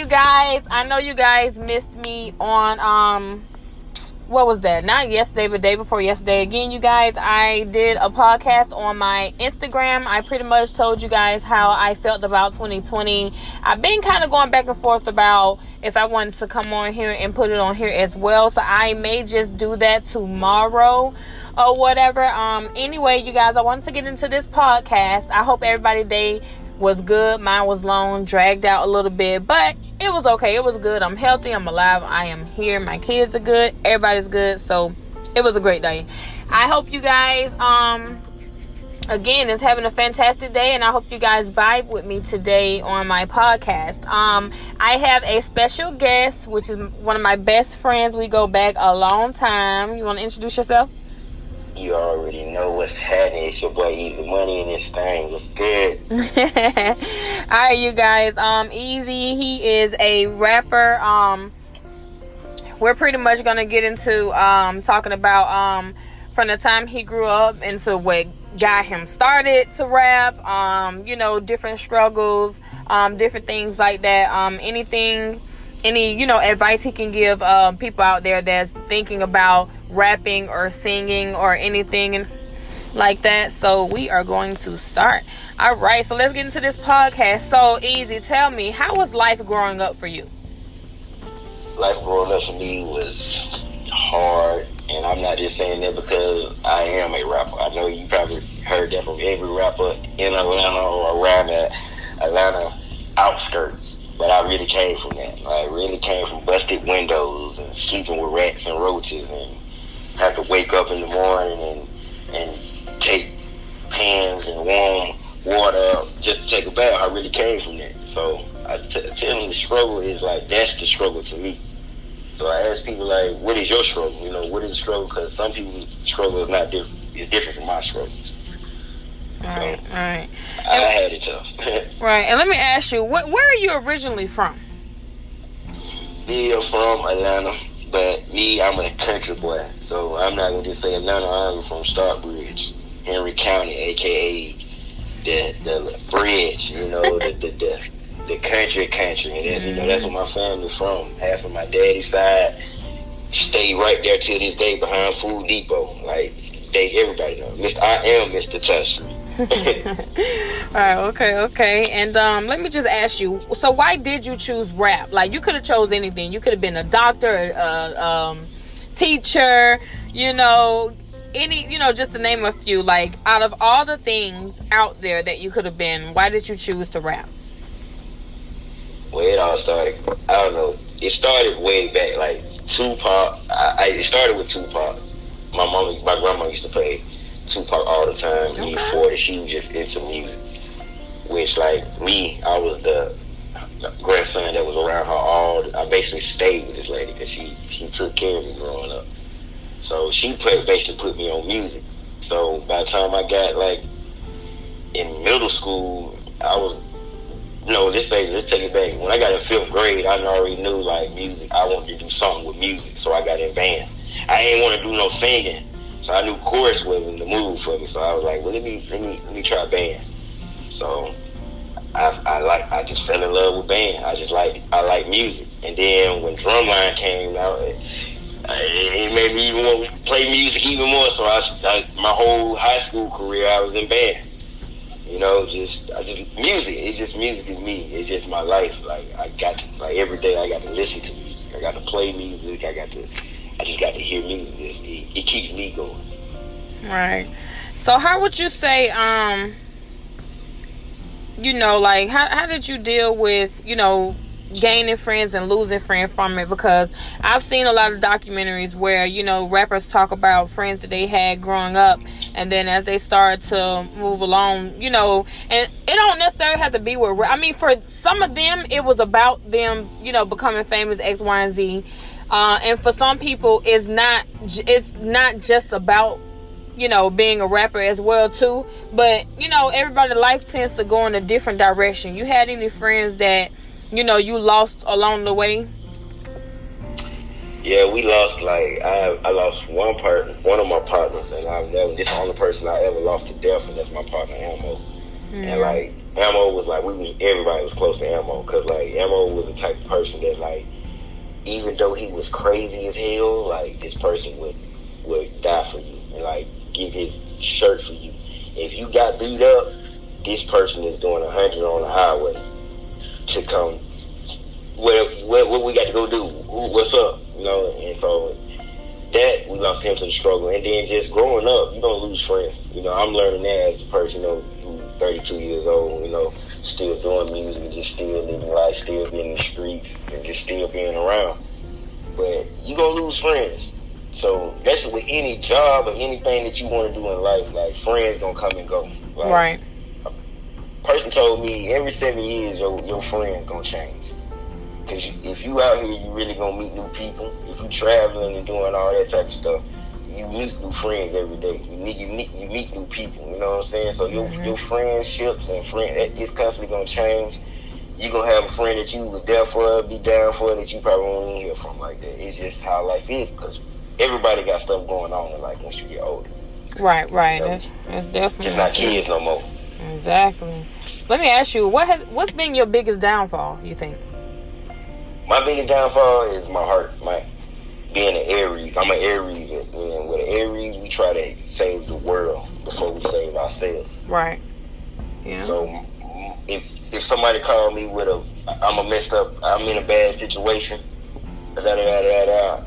you guys? I know you guys missed me on um what was that? Not yesterday, but day before yesterday. Again, you guys, I did a podcast on my Instagram. I pretty much told you guys how I felt about 2020. I've been kind of going back and forth about if I wanted to come on here and put it on here as well. So I may just do that tomorrow or whatever. Um anyway, you guys, I wanted to get into this podcast. I hope everybody day was good. Mine was long, dragged out a little bit, but it was okay. It was good. I'm healthy. I'm alive. I am here. My kids are good. Everybody's good. So it was a great day. I hope you guys um again is having a fantastic day and I hope you guys vibe with me today on my podcast. Um I have a special guest which is one of my best friends. We go back a long time. You want to introduce yourself? You already know what's happening. It's your boy EazyMonii in this thing. What's good? All right, you guys. Um, Easy, he is a rapper. Um, we're pretty much gonna get into um talking about um from the time he grew up into what got him started to rap. Um, you know, different struggles, um, different things like that. Um, anything any you know advice he can give uh, people out there that's thinking about rapping or singing or anything like that. So we are going to start. All right so let's get into this podcast. So easy tell me how was life growing up for you? Life growing up for me was hard and i'm not just saying that because i am a rapper. I know you probably heard that from every rapper in atlanta or around the atlanta outskirts but I really came from that. I really came from busted windows and sleeping with rats and roaches and have to wake up in the morning and and take pans and warm water just to take a bath. I really came from that. So I t- tell them the struggle is like that's the struggle to me. So I ask people like, what is your struggle? You know, what is the struggle? Because some people's struggle is not different. Is different from my struggle. All right, all right. I had it tough. right, and let me ask you, what, where are you originally from? Me, I'm from Atlanta, but me, I'm a country boy, so I'm not gonna just say Atlanta. I'm from Stockbridge, Henry County, aka the the bridge. You know, the the, the the country country, and that's, you know that's mm-hmm. where my family's from. Half of my daddy's side stay right there till this day behind Food Depot. Like they, everybody know, Mr. I am Mr. Touch. All right, okay, okay. And um, let me just ask you. So, why did you choose rap? Like, you could have chose anything. You could have been a doctor, a um, teacher. You know, any. You know, just to name a few. Like, out of all the things out there that you could have been, why did you choose to rap? Well, it all started. I don't know. It started way back, like Tupac. I, I it started with Tupac. My mom, my grandma used to play Tupac all the time. Okay. Me 40, she was just into music. Which, like me, I was the grandson that was around her all. I basically stayed with this lady because she she took care of me growing up. So she put, basically put me on music. So by the time I got like in middle school, I was no. Let's say let's take it back. When I got in fifth grade, I already knew like music. I wanted to do something with music, so I got in band. I didn't want to do no singing. So I knew chorus wasn't the move for me. So I was like, well, let me let me let me try band. So I I like I just fell in love with band. I just like I like music. And then when drumline came out, it, it made me even want to play music even more. So I, I my whole high school career I was in band. You know, just I just music. It's just music is me. It's just my life. Like I got to, like every day I got to listen to music. I got to play music. I got to I just got to hear music. It, it keeps me going. Right. So how would you say, um, you know, like how how did you deal with, you know, gaining friends and losing friends from it because I've seen a lot of documentaries where you know rappers talk about friends that they had growing up and then as they start to move along you know and it don't necessarily have to be where I mean for some of them it was about them you know becoming famous X Y and Z uh, and for some people, it's not it's not just about you know being a rapper as well too. But you know, everybody life tends to go in a different direction. You had any friends that you know you lost along the way? Yeah, we lost like I I lost one part one of my partners, and I've never this is the only person I ever lost to death, and that's my partner Elmo. Mm-hmm. And like Ammo was like we everybody was close to Ammo because like Ammo was the type of person that like even though he was crazy as hell, like this person would would die for you and like give his shirt for you. If you got beat up, this person is doing a hundred on the highway to come. What, what what we got to go do? Who, what's up? You know, and so that we lost him to the struggle. And then just growing up, you don't lose friends. You know, I'm learning that as a person, you know, who's 32 years old, you know, still doing music, just still living life, still being in the streets, and just still being around. But you gonna lose friends. So that's with any job or anything that you want to do in life. Like friends gonna come and go. Like, right. Person told me every seven years your your friends gonna change. Cause you, if you out here, you really gonna meet new people. If you traveling and doing all that type of stuff, you meet new friends every day. You meet you meet you meet new people. You know what I'm saying? So your Mhm. your friendships and friend is constantly gonna change. You gonna have a friend that you was there for, be down for, that you probably won't even hear from like that. It's just how life is because everybody got stuff going on in life once you get older. Right, right. Yeah. That's that's definitely It's not kids no more. Exactly. So let me ask you, what has what's been your biggest downfall? You think? My biggest downfall is my heart. My being an Aries. I'm an Aries, and with an Aries, we try to save the world before we save ourselves. Right. Yeah. So if if somebody called me with a, I'm a messed up, I'm in a bad situation, da da da da da,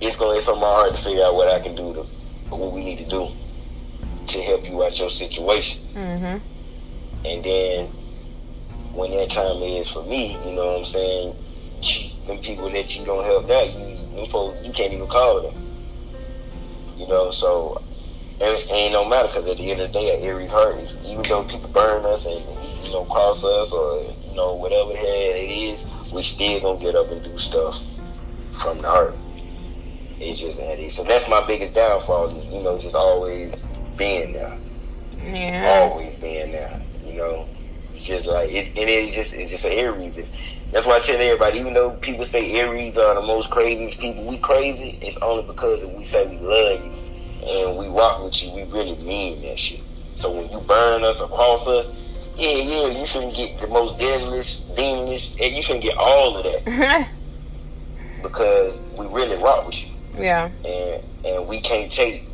it's gonna it's on my heart to figure out what I can do to, what we need to do to help you out your situation. Mm-hmm. And then when that time is for me, you know what I'm saying? Them people that you don't help now, you them folks, you can't even call them. You know, so it ain't no matter because at the end of the day, an Aries heart is even though people burn us and you know cross us or you know whatever the hell it is, we still gonna get up and do stuff from the heart. It's just that is. So that's my biggest downfall. Is, you know, just always being there Yeah. always being there. You know, it's just like it, and it's just it's just an Aries. That's why I tell everybody, even though people say Aries are the most craziest people, we crazy. It's only because if we say we love you and we rock with you, we really mean that shit. So when you burn us or cross us, yeah, yeah, you shouldn't get the most deadliest, demonish, and you shouldn't get all of that because we really rock with you yeah. and and we can't take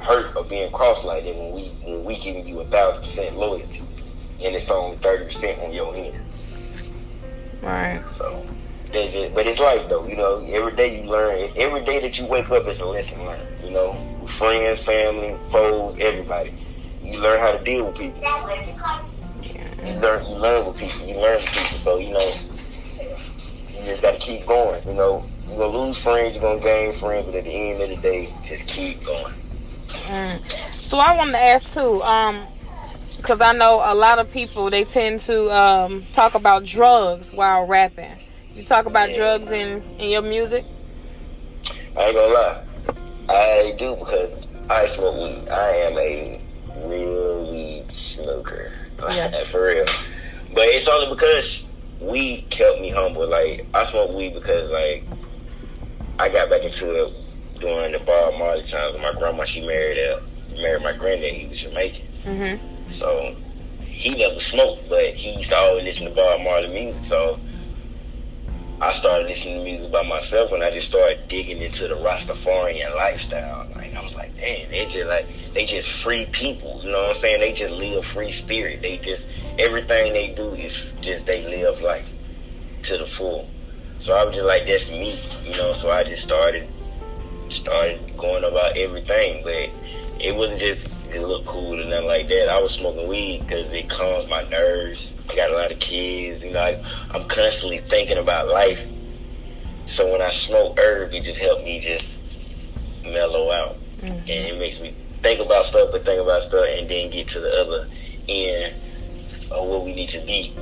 hurt of being crossed like that when we when we giving you a thousand percent loyalty and it's only thirty percent on your end. Right. So that's just, but it's life though, you know. Every day you learn. Every day that you wake up is a lesson learned. You know, with friends, family, foes, everybody. You learn how to deal with people. You learn you learn with people. You learn with people. So you know, you just got to keep going. You know, you're gonna lose friends, you're gonna gain friends, but at the end of the day, just keep going. Mm. So I wanted to ask too, um, because I know a lot of people they tend to um, talk about drugs while rapping. You talk about Yeah. drugs in in your music. I ain't gonna lie. I do because I smoke weed. I am a real weed smoker. Yeah. For real. But it's only because weed kept me humble. Like, I smoke weed because, like, I got back into it during the Bob Marley times my grandma, she married uh, married my granddad. He was Jamaican. Mm-hmm. So, he never smoked, but he used to always listen to Bob Marley music. So, I started listening to music by myself and I just started digging into the Rastafarian lifestyle. Like I was like, damn, they just like they just free people. You know what I'm saying? They just live free spirit. They just everything they do is just they live life to the full. So I was just like, that's me, you know. So I just started started going about everything, but it wasn't just it look cool or nothing like that. I was smoking weed because it calms my nerves. I got a lot of kids, you know. I, I'm constantly thinking about life. So when I smoke herb, it just helped me just mellow out, mm-hmm. and it makes me think about stuff, but think about stuff, and then get to the other end of what we need to be.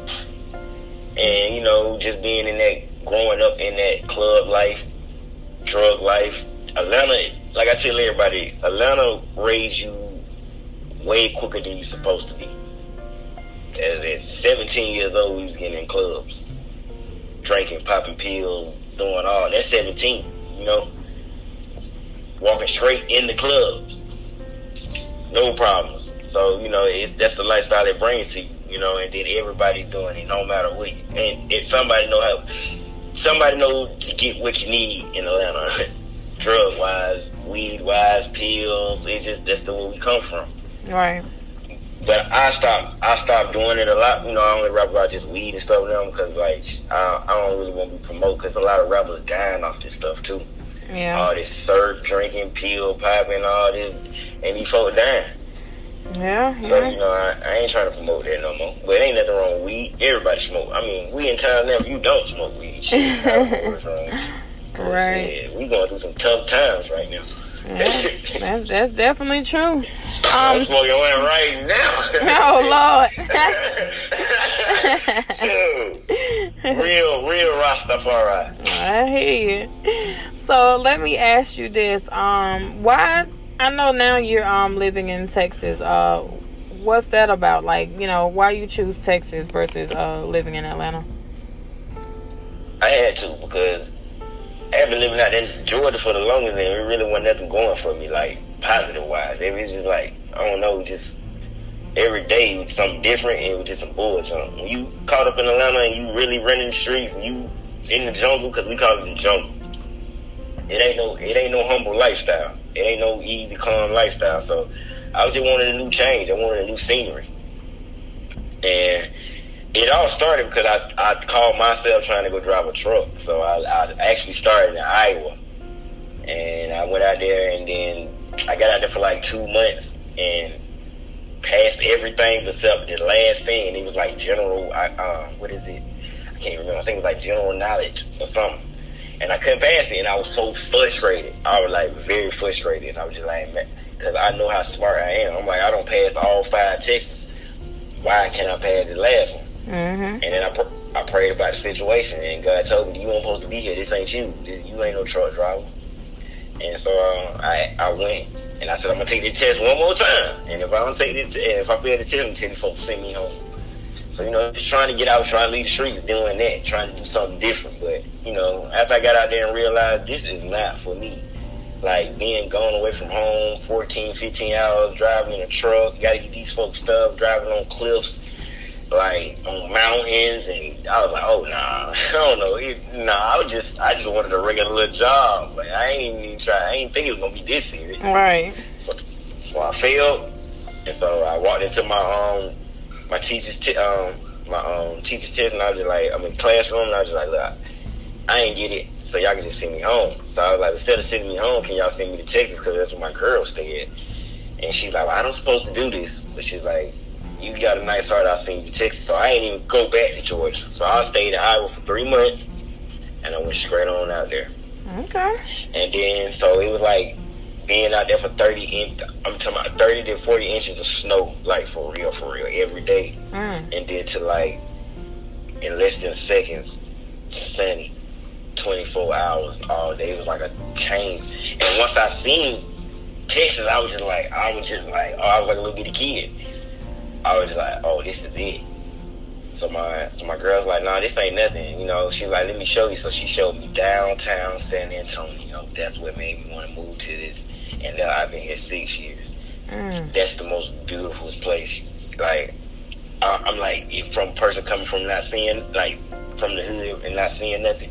And you know, just being in that, growing up in that club life, drug life, Atlanta, like I tell everybody, Atlanta raised you way quicker than you're supposed to be. As at 17 years old, we was getting in clubs, drinking, popping pills, doing all. That's 17, you know, walking straight in the clubs, no problems. So you know, it's, that's the lifestyle it brings to you. you know, and then everybody doing it, no matter what. And if somebody know how, somebody know to get what you need in Atlanta, drug wise, weed wise, pills. It's just that's the way we come from. Right. But I stopped. I stopped doing it a lot. You know, I only rap about just weed and stuff now because like I, I don't really want to be promote because a lot of rappers dying off this stuff too. Yeah. All this syrup drinking, pill popping, all this, and these folks dying. Yeah. yeah. So, you know, I, I ain't trying to promote that no more. But it ain't nothing wrong with weed. Everybody smoke. I mean, we in town now, if you don't smoke weed, shit, I don't know what's wrong. Right. Yeah, we going through some tough times right now. Yeah. That's that's definitely true. I'm Um. smoking one right now. Oh Dude, Lord. real, real Rastafari. I hear you. So let me ask you this: Um, why? I know now you're um living in Texas. Uh, what's that about? Like, you know, why you choose Texas versus uh living in Atlanta? I had to because Been living out in Georgia for the longest, and it really wasn't nothing going for me, like positive wise. It was just like I don't know, just every day was something different, and it was just some bullshit. When you caught up in Atlanta and you really running the streets, and you in the jungle, because we call it the jungle. It ain't no, it ain't no humble lifestyle. It ain't no easy, calm lifestyle. So I just wanted a new change. I wanted a new scenery, and it all started because I, I called myself trying to go drive a truck. So I, I actually started in Iowa. And I went out there and then I got out there for like two months and passed everything except the last thing. It was like general, uh, what is it? I can't remember. I think it was like general knowledge or something. And I couldn't pass it and I was so frustrated. I was like very frustrated. I was just like, because I know how smart I am. I'm like, I don't pass all five Texas. Why can't I pass the last one? Mm-hmm. And then I, pr- I prayed about the situation, and God told me, "You weren't supposed to be here. This ain't you. This, you ain't no truck driver." And so uh, I I went, and I said, "I'm gonna take the test one more time. And if I don't take it, if I fail the test, I'm telling folks send me home." So you know, just trying to get out, trying to leave the streets, doing that, trying to do something different. But you know, after I got out there and realized this is not for me. Like being gone away from home, 14, 15 hours, driving in a truck, gotta get these folks stuff, driving on cliffs like on mountains, and I was like, oh nah, I don't know, it, nah. I was just, I just wanted a regular little job. Like I ain't even try, I ain't think it was gonna be this serious. Right. So, so I failed, and so I walked into my um my teacher's t- um my um teacher's test, and I was just like, I'm in classroom, and I was just like, look, I ain't get it, so y'all can just send me home. So I was like, instead of sending me home, can y'all send me to Texas because that's where my girl stay at. And she's like, well, I don't supposed to do this, but she's like, you got a nice heart, I'll send you to Texas. So I ain't even go back to Georgia. So I stayed in Iowa for three months, and I went straight on out there. Okay. And then, so it was like being out there for 30 in, I'm talking about 30 to 40 inches of snow, like for real, for real, every day. Mm. And then to like, in less than seconds, sunny, 24 hours all day. It was like a change. And once I seen Texas, I was just like, I was just like, oh, I was like a little bitty kid. I was just like, oh, this is it. So my so my girl's like, nah, this ain't nothing. You know, she's like, let me show you. So she showed me downtown San Antonio. That's what made me want to move to this. And now I've been here six years. Mm. That's the most beautiful place. Like, I, I'm like, if from person coming from not seeing, like, from the hood and not seeing nothing,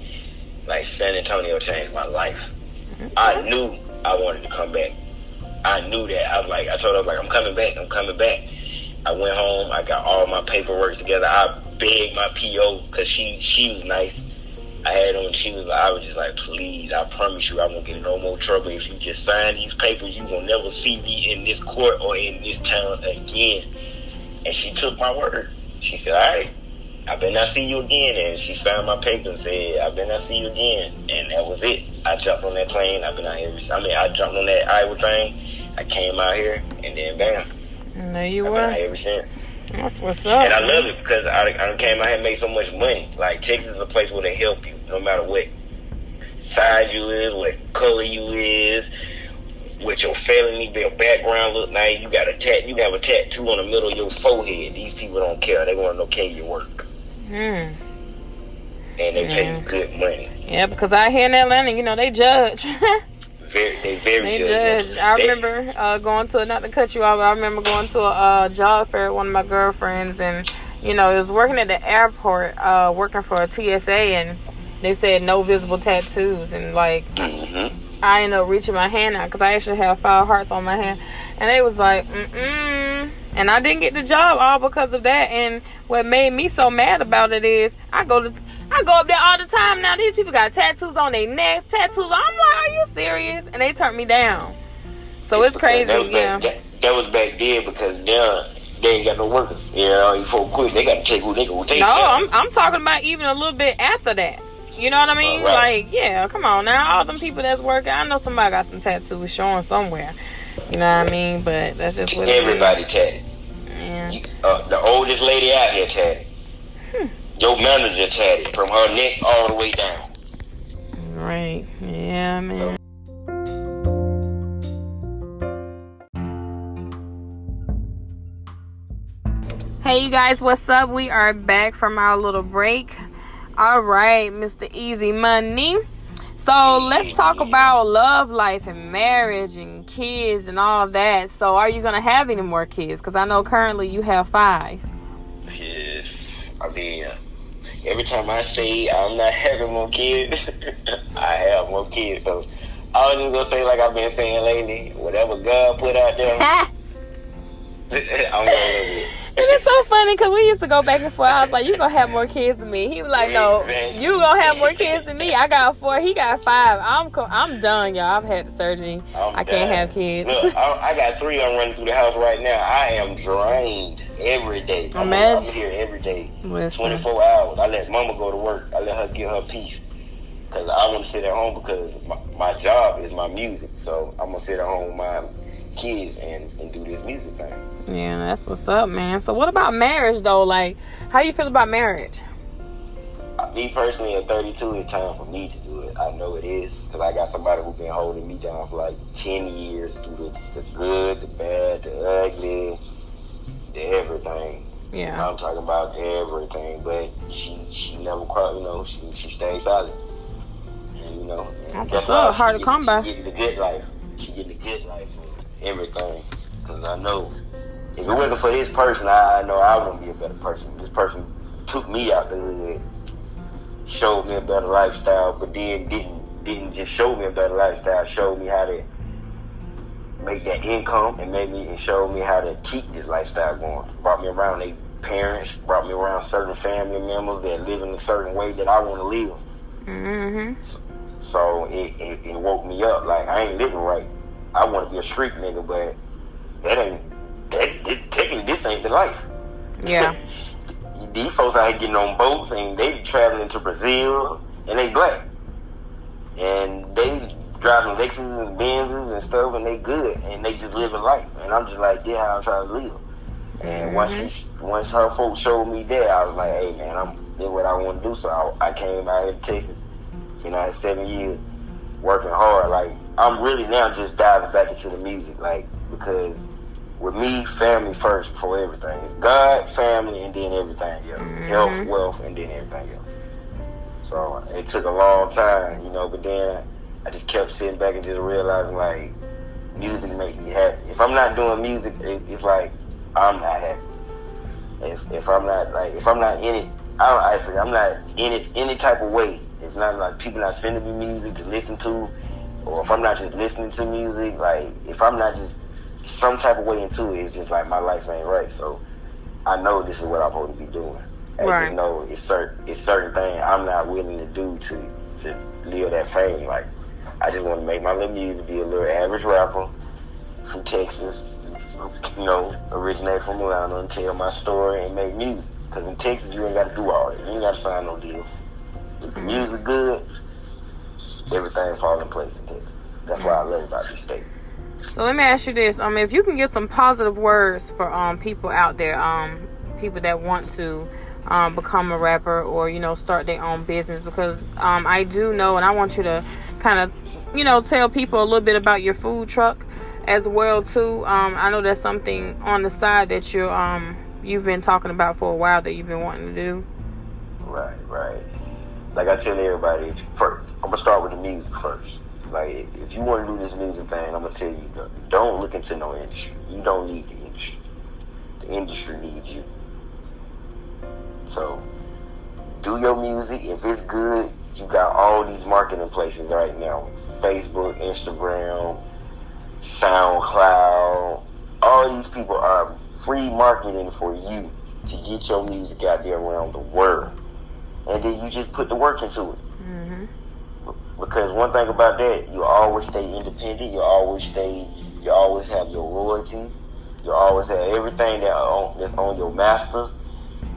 like San Antonio changed my life. I knew I wanted to come back. I knew that. I was like, I told her, I was like, I'm coming back. I'm coming back. I went home. I got all my paperwork together. I begged my PO because she she was nice. I had on. She was. I was just like, please. I promise you, I won't get in no more trouble if you just sign these papers. You will never see me in this court or in this town again. And she took my word. She said, all right. I better not see you again. And she signed my paper and said, I better not see you again. And that was it. I jumped on that plane. I've been out here. I mean, I jumped on that Iowa train. I came out here, and then bam. There you I've been out were. ever since. That's what's up. And I love it because I, I came out here and made so much money. Like, Texas is a place where they help you no matter what size you is, what color you is, what your felony, your background look like. You got a tat, you have a tattoo on the middle of your forehead. These people don't care. They want to know can you work, Mm. and they pay you Mm. good money. Yeah, because out here in Atlanta, you know, they judge. Very, they very they judgmental. judge. I They- remember uh, going to, not to cut you off, but I remember going to a uh, job fair with one of my girlfriends, and you know, it was working at the airport, uh, working for a TSA, and they said no visible tattoos, and like Mm-hmm. I ended up reaching my hand out because I actually have five hearts on my hand, and they was like, mm and I didn't get the job all because of that. And what made me so mad about it is I go to I go up there all the time now. These people got tattoos on their necks, tattoos. I'm like, are you serious? And they turned me down. So it's crazy, That was yeah. back, that, that was back then because now they ain't got no workers. You know, folk quit, they got to take who they gonna take. No, now. I'm I'm talking about even a little bit after that. You know what I mean? Right. Like, yeah, come on now. All them people that's working, I know somebody got some tattoos showing somewhere. You know what I mean? But that's just what. Everybody tatted. Yeah. You- Uh, the oldest lady out here tatted. Hmm. Your manager tatted from her neck all the way down. Right. Yeah, man. Hey, you guys, what's up? We are back from our little break. All right, Mr. EazyMonii. So let's talk about love life and marriage and kids and all that. So, are you gonna have any more kids? Because I know currently you have five. Yes. I mean, every time I say I'm not having more kids, I have more kids. So I was just gonna say, like I've been saying lately, whatever God put out there, I'm gonna live it. It's so funny because we used to go back and forth. I was like, "You gonna have more kids than me?" He was like, "No, you gonna have more kids than me." I got four. He got five. I'm co- I'm done, y'all. I've had the surgery. I'm I can't done. have kids. Look, I, I got three I'm running through the house right now. I am drained every day. I'm. I'm here every day, Listen. 24 hours. I let Mama go to work. I let her get her peace. Because I want to sit at home because my, my job is my music. So I'm going to sit at home with my kids and, and do this music thing. Yeah, that's what's up, man. So, what about marriage though? Like, how you feel about marriage? Me personally, at 32, it's time for me to do it. I know it is because I got somebody who's been holding me down for like 10 years through the, the good, the bad, the ugly, the everything. Yeah. I'm talking about everything, but she she never cried. You know, she she stayed solid. And you know, That's what's up. Hard to come by. She getting the good life. She getting the good life for everything. Cause I know if it wasn't for this person, I, I know I wouldn't be a better person. This person took me out the hood, showed me a better lifestyle, but then didn't didn't just show me a better lifestyle. Showed me how to make that income and made me and showed me how to keep this lifestyle going. Brought me around their parents, brought me around certain family members that live in a certain way that I want to live. Mm-hmm. So it, it, it woke me up. Like I ain't living right. I want to be a street nigga, but that ain't that. This, technically, this ain't the life. Yeah. These folks out here getting on boats and they traveling to Brazil and they black. And they driving Lexus and Benzes and stuff and they good and they just living life. And I'm just like, yeah, how I'm trying to live. And mm-hmm. once she, once her folks showed me that, I was like, hey man, I'm did what I want to do. So I, I came out here to Texas. You know, I had seven years working hard. Like I'm really now just diving back into the music, like because with me, family first before everything. It's God, family, and then everything else. Mhm. Health, wealth, and then everything else. So it took a long time, you know, but then I just kept sitting back and just realizing like music makes me happy. If I'm not doing music, it, it's like I'm not happy. If if I'm not like if I'm not in it, I don't. I I'm not in it any type of way. It's not like people not sending me music to listen to, or if I'm not just listening to music. Like if I'm not just some type of way into it, it's just like my life ain't right. So I know this is what I'm supposed to be doing. I Right. just know it's certain it's certain things I'm not willing to do to to live that fame. Like I just want to make my little music, be a little average rapper from Texas, you know, originate from Atlanta, and tell my story and make music. Cause in Texas you ain't got to do all that. You ain't got to sign no deal. If the mm-hmm. music good, everything falls in place in Texas. That's what I love about this state. So let me ask you this: um, if you can get some positive words for um people out there, um, people that want to um become a rapper or you know start their own business, because um I do know, and I want you to kind of you know tell people a little bit about your food truck as well too. Um, I know that's something on the side that you're um you've been talking about for a while that you've been wanting to do. Right, right. Like I tell everybody, first, I'm gonna start with the music first. Like, if you want to do this music thing, I'm gonna tell you, don't look into no industry. You don't need the industry. The industry needs you. So do your music. If it's good, you got all these marketing places right now. Facebook, Instagram, SoundCloud. All these people are free marketing for you to get your music out there around the world. And then you just put the work into it. Because one thing about that, you always stay independent. You always stay. You always have your royalties. You always have everything that on, that's on your masters.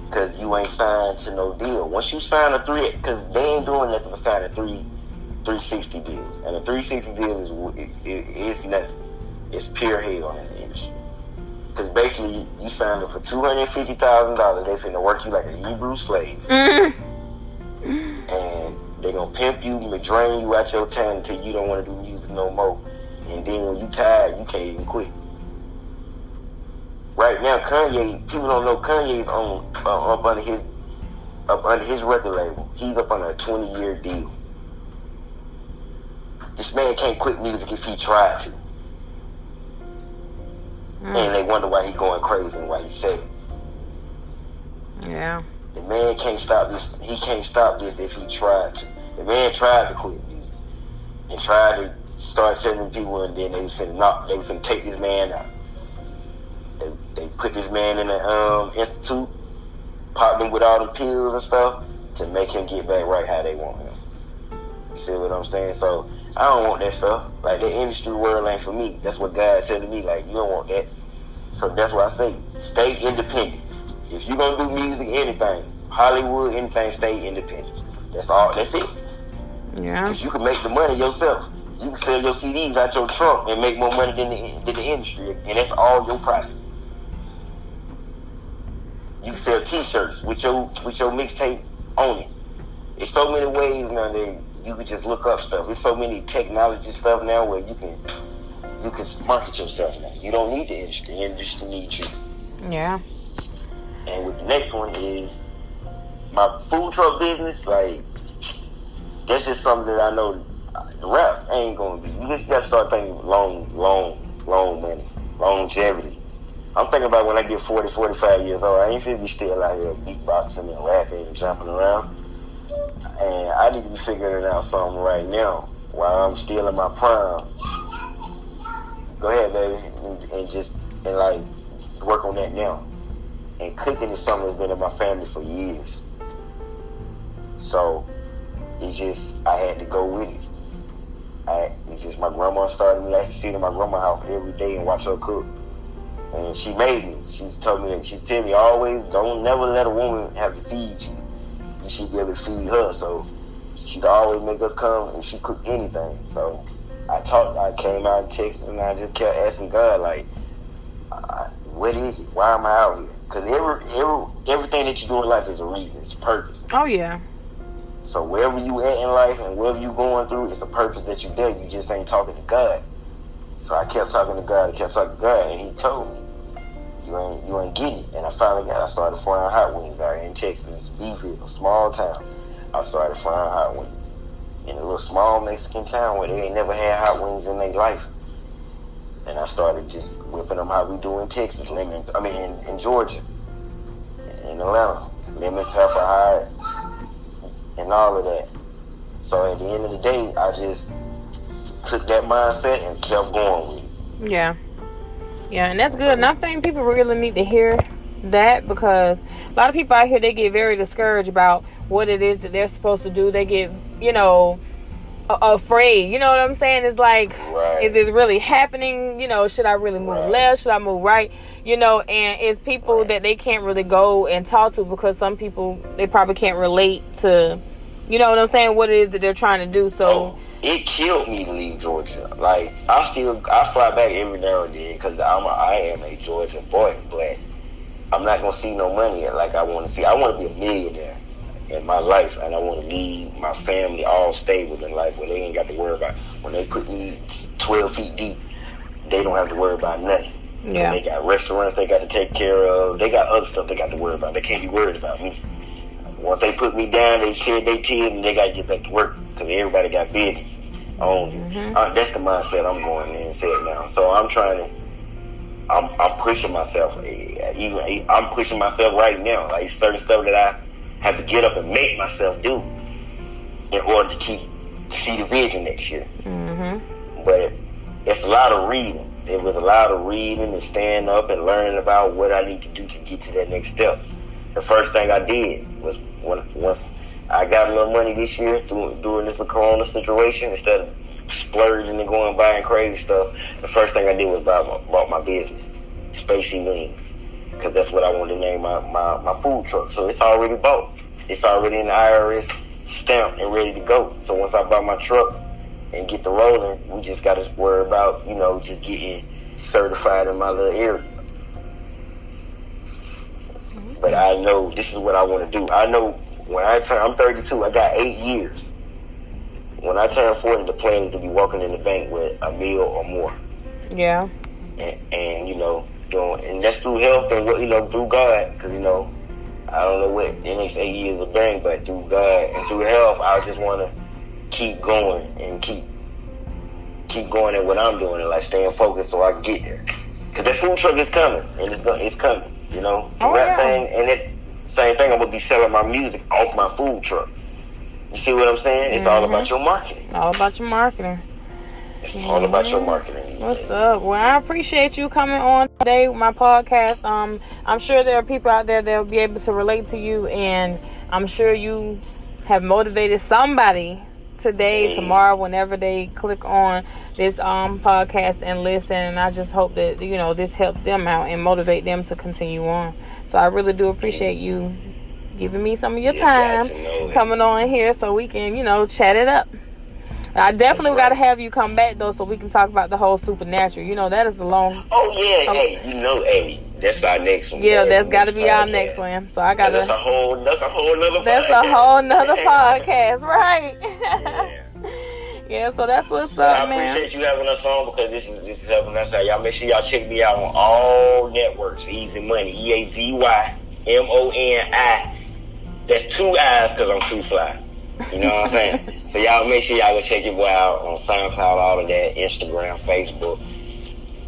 Because you ain't signed to no deal. Once you sign a three, because they ain't doing nothing but signing three, 360 deals. And a 360 deal is it, it, it's nothing. It's pure hell in the industry. Because basically, you signed up for two hundred fifty thousand dollars. They finna work you like a Hebrew slave, Mm-hmm. and they gonna pimp you, and drain you out your time until you don't want to do music no more. And then when you tired, you can't even quit. Right now, Kanye, people don't know Kanye's on uh, up under his up under his record label. He's up on a twenty year deal. This man can't quit music if he tried to, and Mm. they wonder why he going crazy and why he said. Yeah. The man can't stop this. He can't stop this if he tried to. The man tried to quit music and tried to start telling people, and then they was finna knock. They was finna take this man out. They, they put this man in the um, institute, popped him with all the pills and stuff to make him get back right how they want him. You see what I'm saying? So I don't want that stuff. Like the industry world ain't for me. That's what God telling me. Like you don't want that. So that's why I say stay independent. If you're gonna do music, anything, Hollywood, anything, stay independent. That's all. That's it. Yeah. Cause you can make the money yourself. You can sell your CDs out your trunk and make more money than the, than the industry, and that's all your profit. You can sell T-shirts with your with your mixtape on it. There's so many ways now that you can just look up stuff. There's so many technology stuff now where you can you can market yourself now. You don't need the industry. The industry needs you. Yeah. And with the next one is my food truck business. Like that's just something that I know the rap ain't gonna be. You just gotta start thinking long, long, long money, longevity. I'm thinking about when I get 40, 45 years old. I ain't finna be still out here beatboxing and rapping and jumping around. And I need to be figuring out something right now while I'm still in my prime. Go ahead, baby, and, and just and like work on that now and cooking is something that's been in my family for years. So it just I had to go with it. I it's just my grandma started me. I used to sit in my grandma's house every day and watch her cook, and she made me. She's told me that she's telling me always don't never let a woman have to feed you. You should be able to feed her. So she'd always make us come and she cooked anything. So I talked. I came out in Texas and I just kept asking God like, what is it? Why am I out here? Because every, every, everything that you do in life is a reason. It's a purpose. Oh yeah. So wherever you at in life and wherever you going through, it's a purpose that you there. You just ain't talking to God. So I kept talking to God. I kept talking to God, and He told me, "You ain't, you ain't getting it." And I finally got. I started frying hot wings out here in Texas, Beeville, small town. I started frying hot wings in a little small Mexican town where they ain't never had hot wings in their life. And I started just whipping them how we do in Texas, lemon. I mean, in, in Georgia, in Atlanta, lemon pepper hot, and all of that. So at the end of the day, I just took that mindset and kept going with it. Yeah. Yeah, and that's good. And I think people really need to hear that because a lot of people out here they get very discouraged about what it is that they're supposed to do. They get, you know, afraid. You know what I'm saying? It's like, Right. is this really happening? You know, should I really move Right. left? Should I move right? You know, and it's people Right. that they can't really go and talk to because some people they probably can't relate to, you know what I'm saying? What it is that they're trying to do. So. Oh, it killed me to leave Georgia. Like I still, I fly back every now and then because I'm, a, I am a Georgia boy, but I'm not gonna see no money like I want to see. I want to be a millionaire in my life, and I want to leave my family all stable in life where they ain't got to worry about when they put me 12 feet deep. They don't have to worry about nothing. Yeah. They got restaurants they got to take care of. They got other stuff they got to worry about. They can't be worried about me. Once they put me down, they shed their tears and they got to get back to work because everybody got businesses on you. Mhm. Uh, that's the mindset I'm going in and set now. So I'm trying to I'm I'm pushing myself. Even I'm pushing myself right now. Like certain stuff that I have to get up and make myself do in order to keep see the vision next year. Mm-hmm. But it's a lot of reading. It was a lot of reading and standing up and learning about what I need to do to get to that next step. The first thing I did was when once I got a little money this year doing, doing this Corona situation instead of splurging and going buying crazy stuff. The first thing I did was buy my, bought my business, Spacey Wings, because that's what I wanted to name my, my, my food truck. So it's already bought. It's already in the IRS stamped and ready to go. So once I buy my truck and get the rolling, we just got to worry about, you know, just getting certified in my little area. But I know this is what I want to do. I know when I turn, I'm 32, I got eight years. When I turn 40, the plan is to be walking in the bank with a meal or more. Yeah. And, and you know, doing, and that's through health and what, you know, through God. Because, you know, I don't know what the next eight years will bring, but through God and through health, I just want to keep going and keep keep going at what I'm doing and like staying focused so I can get there. Cause that food truck is coming and it's going, it's coming. You know, the Oh, rap yeah. thing and it same thing. I'm gonna be selling my music off my food truck. You see what I'm saying? It's all Mhm. about your marketing. All about your marketing. It's all about your marketing. What's up? Well, I appreciate you coming on today with my podcast. Um, I'm sure there are people out there that will be able to relate to you, and I'm sure you have motivated somebody today, Mm. tomorrow, whenever they click on this um podcast and listen. And I just hope that you know this helps them out and motivate them to continue on. So I really do appreciate you giving me some of your time coming on here so we can you know chat it up. I definitely That's got to have you come back though, so we can talk about the whole supernatural. You know, that is a long. Oh yeah, Um, hey, you know, hey, that's our next one. Yeah, That's got to the be our next one. So I That's a whole, that's a whole nother. That's a whole nother podcast, right? Yeah. yeah. So that's what's I up, man. I appreciate you having us on because this is this is helping us out. Y'all make sure y'all check me out on all networks. EazyMonii, E A Z Y M O N I. That's two eyes because I'm too fly. You know what I'm saying? so y'all make sure y'all go check your boy out on SoundCloud, all of that, Instagram, Facebook.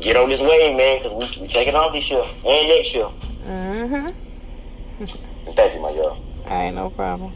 Get on this wave, man, because we, we taking off this year and next year. Mhm. Thank you, my girl. All right, no problem.